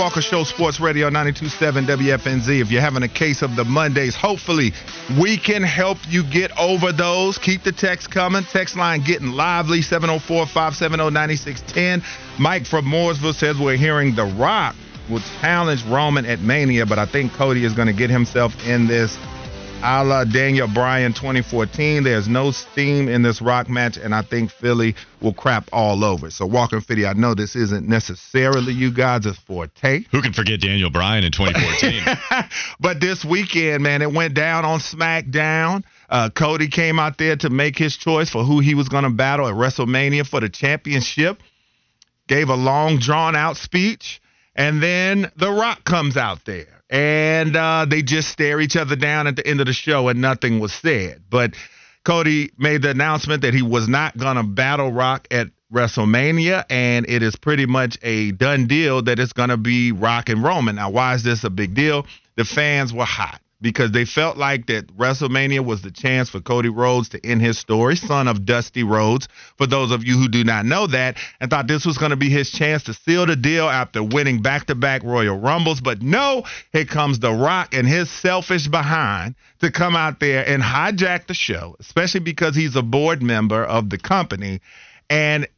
Walker Show, Sports Radio 927 WFNZ. If you're having a case of the Mondays, hopefully we can help you get over those. Keep the text coming. Text line getting lively 704 570 9610. Mike from Mooresville says we're hearing The Rock will challenge Roman at Mania, but I think Cody is going to get himself in this a la Daniel Bryan 2014. There's no steam in this rock match, and I think Philly will crap all over. So, Walking Fitty, I know this isn't necessarily you guys' forte. Who can forget Daniel Bryan in 2014? but this weekend, man, it went down on SmackDown. Uh, Cody came out there to make his choice for who he was going to battle at WrestleMania for the championship. Gave a long, drawn out speech. And then The Rock comes out there and uh, they just stare each other down at the end of the show, and nothing was said. But Cody made the announcement that he was not going to battle Rock at WrestleMania, and it is pretty much a done deal that it's going to be Rock and Roman. Now, why is this a big deal? The fans were hot because they felt like that WrestleMania was the chance for Cody Rhodes to end his story, son of Dusty Rhodes, for those of you who do not know that, and thought this was going to be his chance to seal the deal after winning back to back Royal Rumbles. But no, here comes The Rock and his selfish behind to come out there and hijack the show, especially because he's a board member of the company. And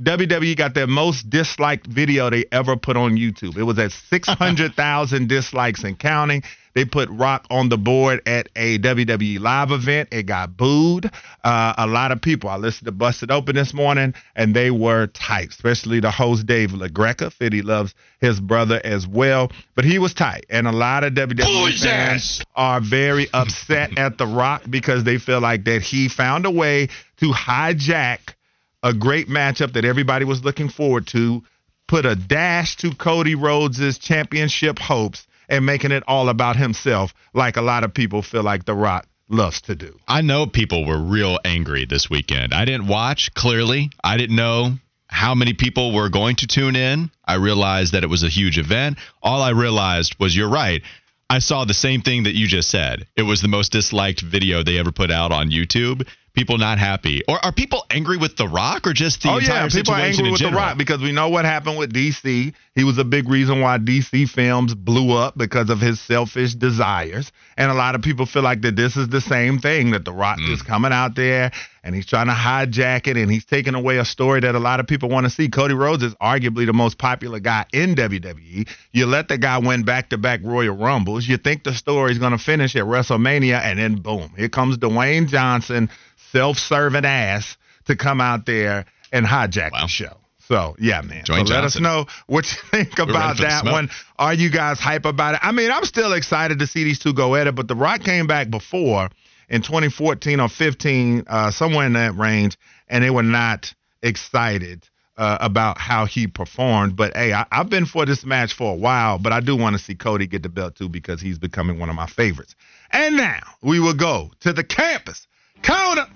WWE got their most disliked video they ever put on YouTube. It was at 600,000 dislikes and counting. They put Rock on the board at a WWE live event. It got booed. Uh, a lot of people. I listened to Busted Open this morning, and they were tight, especially the host Dave LaGreca. Fitty loves his brother as well, but he was tight. And a lot of WWE fans are very upset at The Rock because they feel like that he found a way to hijack – a great matchup that everybody was looking forward to, put a dash to Cody Rhodes' championship hopes, and making it all about himself, like a lot of people feel like The Rock loves to do. I know people were real angry this weekend. I didn't watch, clearly. I didn't know how many people were going to tune in. I realized that it was a huge event. All I realized was you're right. I saw the same thing that you just said. It was the most disliked video they ever put out on YouTube people not happy, or are people angry with The Rock, or just the oh yeah, people are angry with general? The Rock because we know what happened with DC. He was a big reason why DC films blew up because of his selfish desires, and a lot of people feel like that this is the same thing that The Rock mm. is coming out there and he's trying to hijack it and he's taking away a story that a lot of people want to see. Cody Rhodes is arguably the most popular guy in WWE. You let the guy win back to back Royal Rumbles. You think the story is going to finish at WrestleMania, and then boom, here comes Dwayne Johnson self-serving ass to come out there and hijack wow. the show. So yeah, man. so let us know what you think about that one. Are you guys hype about it? I mean, I'm still excited to see these two go at it, but The Rock came back before in 2014 or 15, uh, somewhere in that range, and they were not excited uh, about how he performed. But hey, I, have been for this match for a while, but I do want to see Cody get the belt too because he's becoming one of my favorites. And now we will go to the campus. Corner.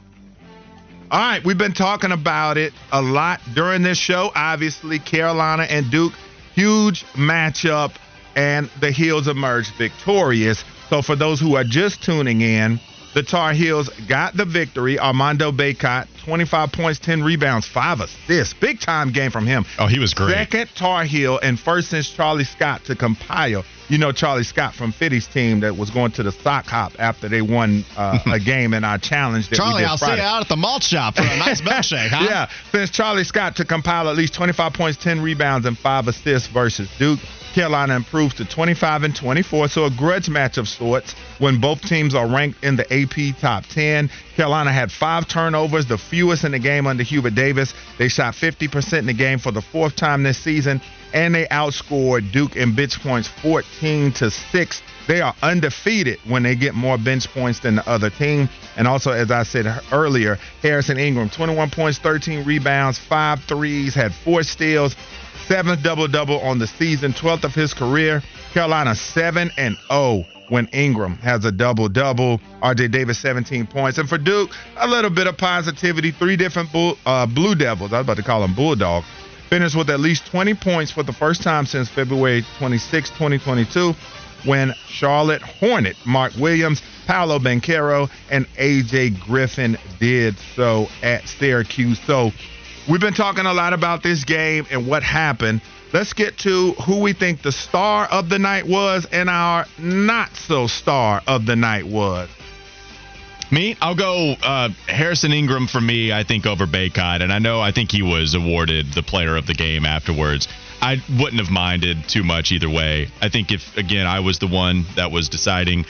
All right, we've been talking about it a lot during this show. Obviously, Carolina and Duke, huge matchup, and the Heels emerged victorious. So, for those who are just tuning in, the Tar Heels got the victory. Armando Bacot, 25 points, 10 rebounds, 5 assists. Big time game from him. Oh, he was great. Second Tar Heel and first since Charlie Scott to compile. You know Charlie Scott from Fitty's team that was going to the sock hop after they won uh, a game in our challenge. That Charlie, I'll Friday. see you out at the malt shop for a nice milkshake, huh? yeah, since Charlie Scott to compile at least 25 points, 10 rebounds, and 5 assists versus Duke. Carolina improves to 25 and 24, so a grudge match of sorts when both teams are ranked in the AP top 10. Carolina had five turnovers, the fewest in the game under Hubert Davis. They shot 50% in the game for the fourth time this season, and they outscored Duke in bench points 14 to 6. They are undefeated when they get more bench points than the other team. And also, as I said earlier, Harrison Ingram, 21 points, 13 rebounds, five threes, had four steals, seventh double double on the season, 12th of his career. Carolina 7 and 0 when Ingram has a double double. RJ Davis 17 points. And for Duke, a little bit of positivity. Three different bull, uh, Blue Devils, I was about to call them Bulldogs, finished with at least 20 points for the first time since February 26, 2022, when Charlotte Hornet, Mark Williams, Paolo Banchero, and AJ Griffin did so at Syracuse. So We've been talking a lot about this game and what happened. let's get to who we think the star of the night was and our not so star of the night was. Me, I'll go uh, Harrison Ingram for me. I think over Bacot, and I know I think he was awarded the player of the game afterwards. I wouldn't have minded too much either way. I think if again I was the one that was deciding,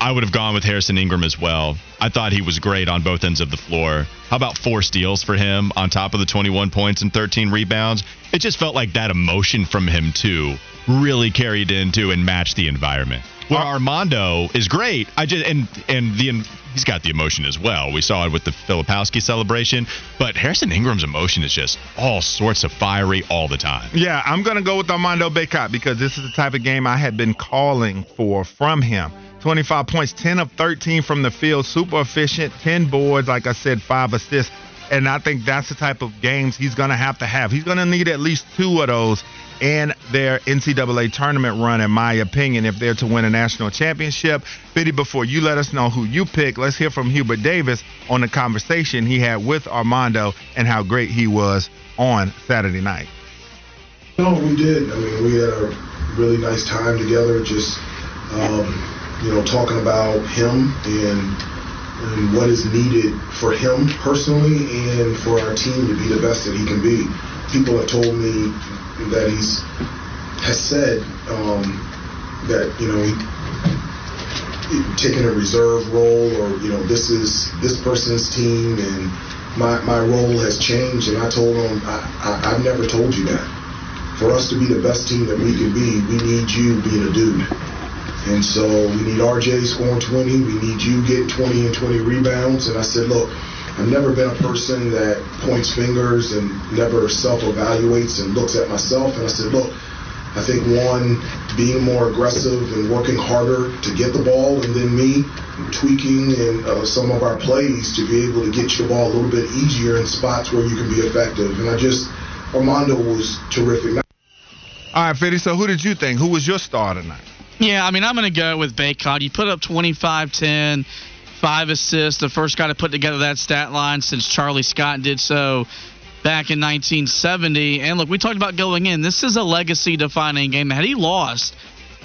I would have gone with Harrison Ingram as well. I thought he was great on both ends of the floor. How about four steals for him on top of the 21 points and 13 rebounds? It just felt like that emotion from him too really carried into and matched the environment. Where uh, Armando is great, I just and and the he's got the emotion as well. We saw it with the Filipowski celebration, but Harrison Ingram's emotion is just all sorts of fiery all the time. Yeah, I'm gonna go with Armando Bacot because this is the type of game I had been calling for from him. 25 points, 10 of 13 from the field, super efficient, 10 boards, like I said, five assists. And I think that's the type of games he's going to have to have. He's going to need at least two of those in their NCAA tournament run, in my opinion, if they're to win a national championship. Fitty, before you let us know who you pick, let's hear from Hubert Davis on the conversation he had with Armando and how great he was on Saturday night. No, we did. I mean, we had a really nice time together, just, um, you know, talking about him and and what is needed for him personally and for our team to be the best that he can be. People have told me that he's has said um, that you know he, taking a reserve role or you know this is this person's team and my, my role has changed and I told him I, I, I've never told you that. For us to be the best team that we can be, we need you being a dude. And so we need RJ scoring 20. We need you getting 20 and 20 rebounds. And I said, look, I've never been a person that points fingers and never self-evaluates and looks at myself. And I said, look, I think one, being more aggressive and working harder to get the ball, and then me tweaking and uh, some of our plays to be able to get your ball a little bit easier in spots where you can be effective. And I just, Armando was terrific. All right, Fitty, so who did you think? Who was your star tonight? Yeah, I mean, I'm going to go with Bacot. You put up 25 10, five assists, the first guy to put together that stat line since Charlie Scott did so back in 1970. And look, we talked about going in. This is a legacy defining game. Had he lost,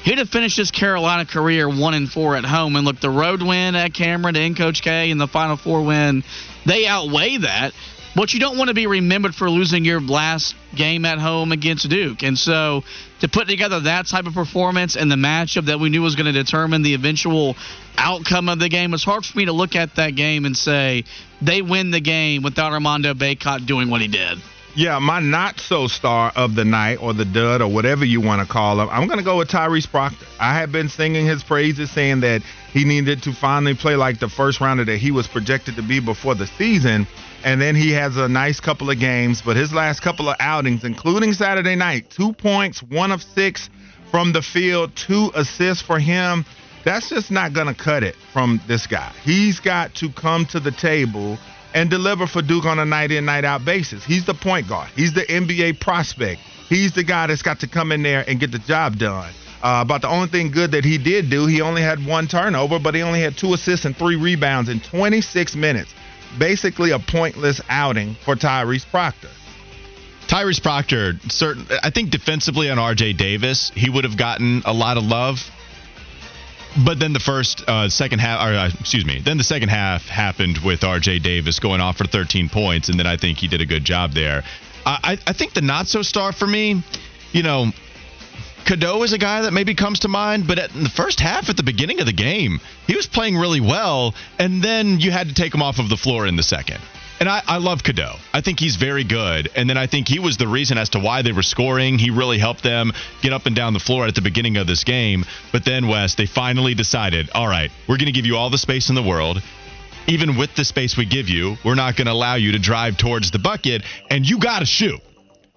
he'd have finished his Carolina career 1 and 4 at home. And look, the road win at Cameron and Coach K and the Final Four win, they outweigh that. But you don't want to be remembered for losing your last game at home against Duke. And so to put together that type of performance and the matchup that we knew was going to determine the eventual outcome of the game, it's hard for me to look at that game and say they win the game without Armando Bacot doing what he did. Yeah, my not so star of the night or the dud or whatever you want to call him, I'm going to go with Tyrese Proctor. I have been singing his praises, saying that he needed to finally play like the first rounder that he was projected to be before the season and then he has a nice couple of games. But his last couple of outings, including Saturday night, two points, one of six from the field, two assists for him. That's just not going to cut it from this guy. He's got to come to the table and deliver for Duke on a night in, night out basis. He's the point guard, he's the NBA prospect. He's the guy that's got to come in there and get the job done. Uh, about the only thing good that he did do, he only had one turnover, but he only had two assists and three rebounds in 26 minutes basically a pointless outing for Tyrese Proctor. Tyrese Proctor, certain, I think defensively on RJ Davis, he would have gotten a lot of love. But then the first, uh, second half, or uh, excuse me, then the second half happened with RJ Davis going off for 13 points, and then I think he did a good job there. I, I think the not so star for me, you know, Cadeau is a guy that maybe comes to mind, but in the first half, at the beginning of the game, he was playing really well, and then you had to take him off of the floor in the second. And I, I love Cadeau. I think he's very good. And then I think he was the reason as to why they were scoring. He really helped them get up and down the floor at the beginning of this game. But then, Wes, they finally decided all right, we're going to give you all the space in the world. Even with the space we give you, we're not going to allow you to drive towards the bucket, and you got to shoot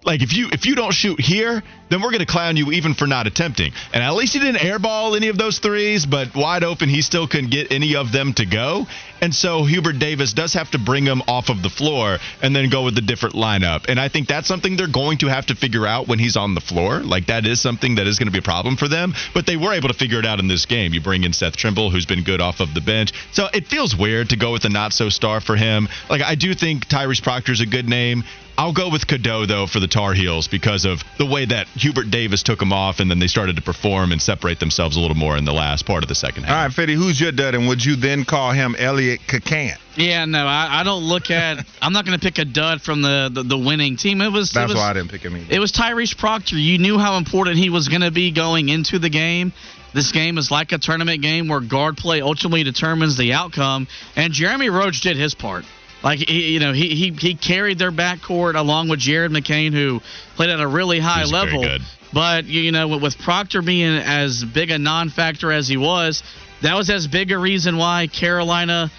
like if you if you don't shoot here, then we're to clown you even for not attempting. And at least he didn't airball any of those threes, but wide open, he still couldn't get any of them to go. And so Hubert Davis does have to bring him off of the floor and then go with a different lineup. And I think that's something they're going to have to figure out when he's on the floor. Like that is something that is going to be a problem for them. But they were able to figure it out in this game. You bring in Seth Trimble, who's been good off of the bench. So it feels weird to go with a not so star for him. Like I do think Tyrese Proctor's a good name. I'll go with Cadeau though for the Tar Heels because of the way that Hubert Davis took them off, and then they started to perform and separate themselves a little more in the last part of the second half. All right, Fitty, who's your dud, and would you then call him Elliot Kakan? Yeah, no, I, I don't look at. I'm not going to pick a dud from the, the, the winning team. It was. That's it was, why I didn't pick him either. It was Tyrese Proctor. You knew how important he was going to be going into the game. This game is like a tournament game where guard play ultimately determines the outcome, and Jeremy Roach did his part. Like he, you know, he, he he carried their backcourt along with Jared McCain, who played at a really high He's level. But you know, with Proctor being as big a non-factor as he was, that was as big a reason why Carolina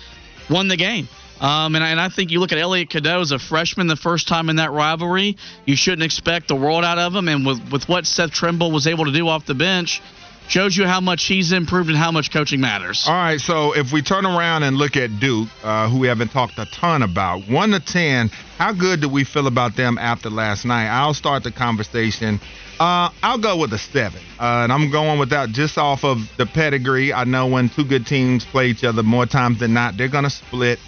won the game. Um, and, I, and I think you look at Elliot Cadeau as a freshman, the first time in that rivalry, you shouldn't expect the world out of him. And with with what Seth Trimble was able to do off the bench, shows you how much he's improved and how much coaching matters. All right, so if we turn around and look at Duke, uh, who we haven't talked a ton about, one to ten, how good do we feel about them after last night? I'll start the conversation. Uh, I'll go with a seven, uh, and I'm going with that just off of the pedigree. I know when two good teams play each other more times than not, they're gonna split.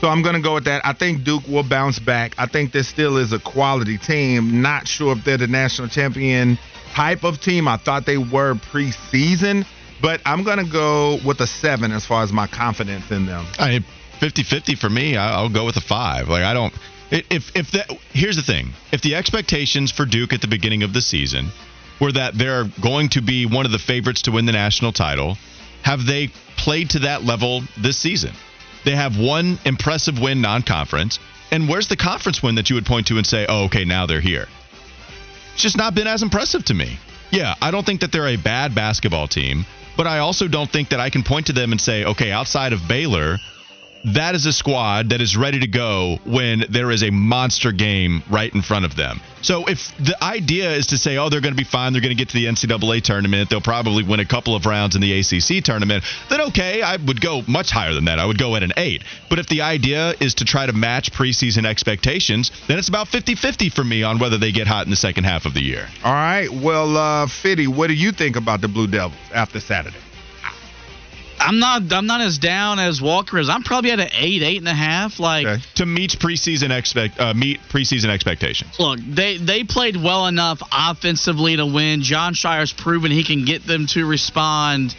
So I'm going to go with that. I think Duke will bounce back. I think this still is a quality team. Not sure if they're the national champion type of team. I thought they were preseason, but I'm going to go with a seven as far as my confidence in them. I 50-50 for me. I'll go with a five. Like I don't. If if that here's the thing. If the expectations for Duke at the beginning of the season were that they're going to be one of the favorites to win the national title, have they played to that level this season? They have one impressive win non-conference, and where's the conference win that you would point to and say, "Oh, okay, now they're here"? Just not been as impressive to me. Yeah, I don't think that they're a bad basketball team, but I also don't think that I can point to them and say, okay, outside of Baylor, that is a squad that is ready to go when there is a monster game right in front of them. So if the idea is to say, oh, they're going to be fine, they're going to get to the NCAA tournament, they'll probably win a couple of rounds in the ACC tournament, then okay, I would go much higher than that. I would go at an eight. But if the idea is to try to match preseason expectations, then it's about 50 50 for me on whether they get hot in the second half of the year. All right. Well, uh, Fitty, what do you think about the Blue Devils after Saturday? I'm not I'm not as down as Walker is. I'm probably at an eight, eight and a half. Like Okay. To meet preseason expect uh, meet preseason expectations. Look, they they played well enough offensively to win. Jon Scheyer's proven he can get them to respond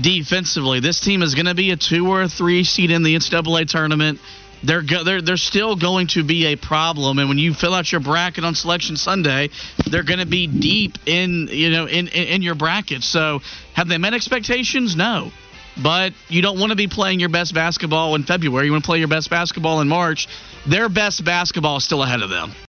defensively. This team is going to be a two or a three seed in the NCAA tournament. They're go, they're they're still going to be a problem, and when you fill out your bracket on Selection Sunday, they're going to be deep in you know in, in in your bracket. So have they met expectations? No. But you don't want to be playing your best basketball in February. You want to play your best basketball in March. Their best basketball is still ahead of them.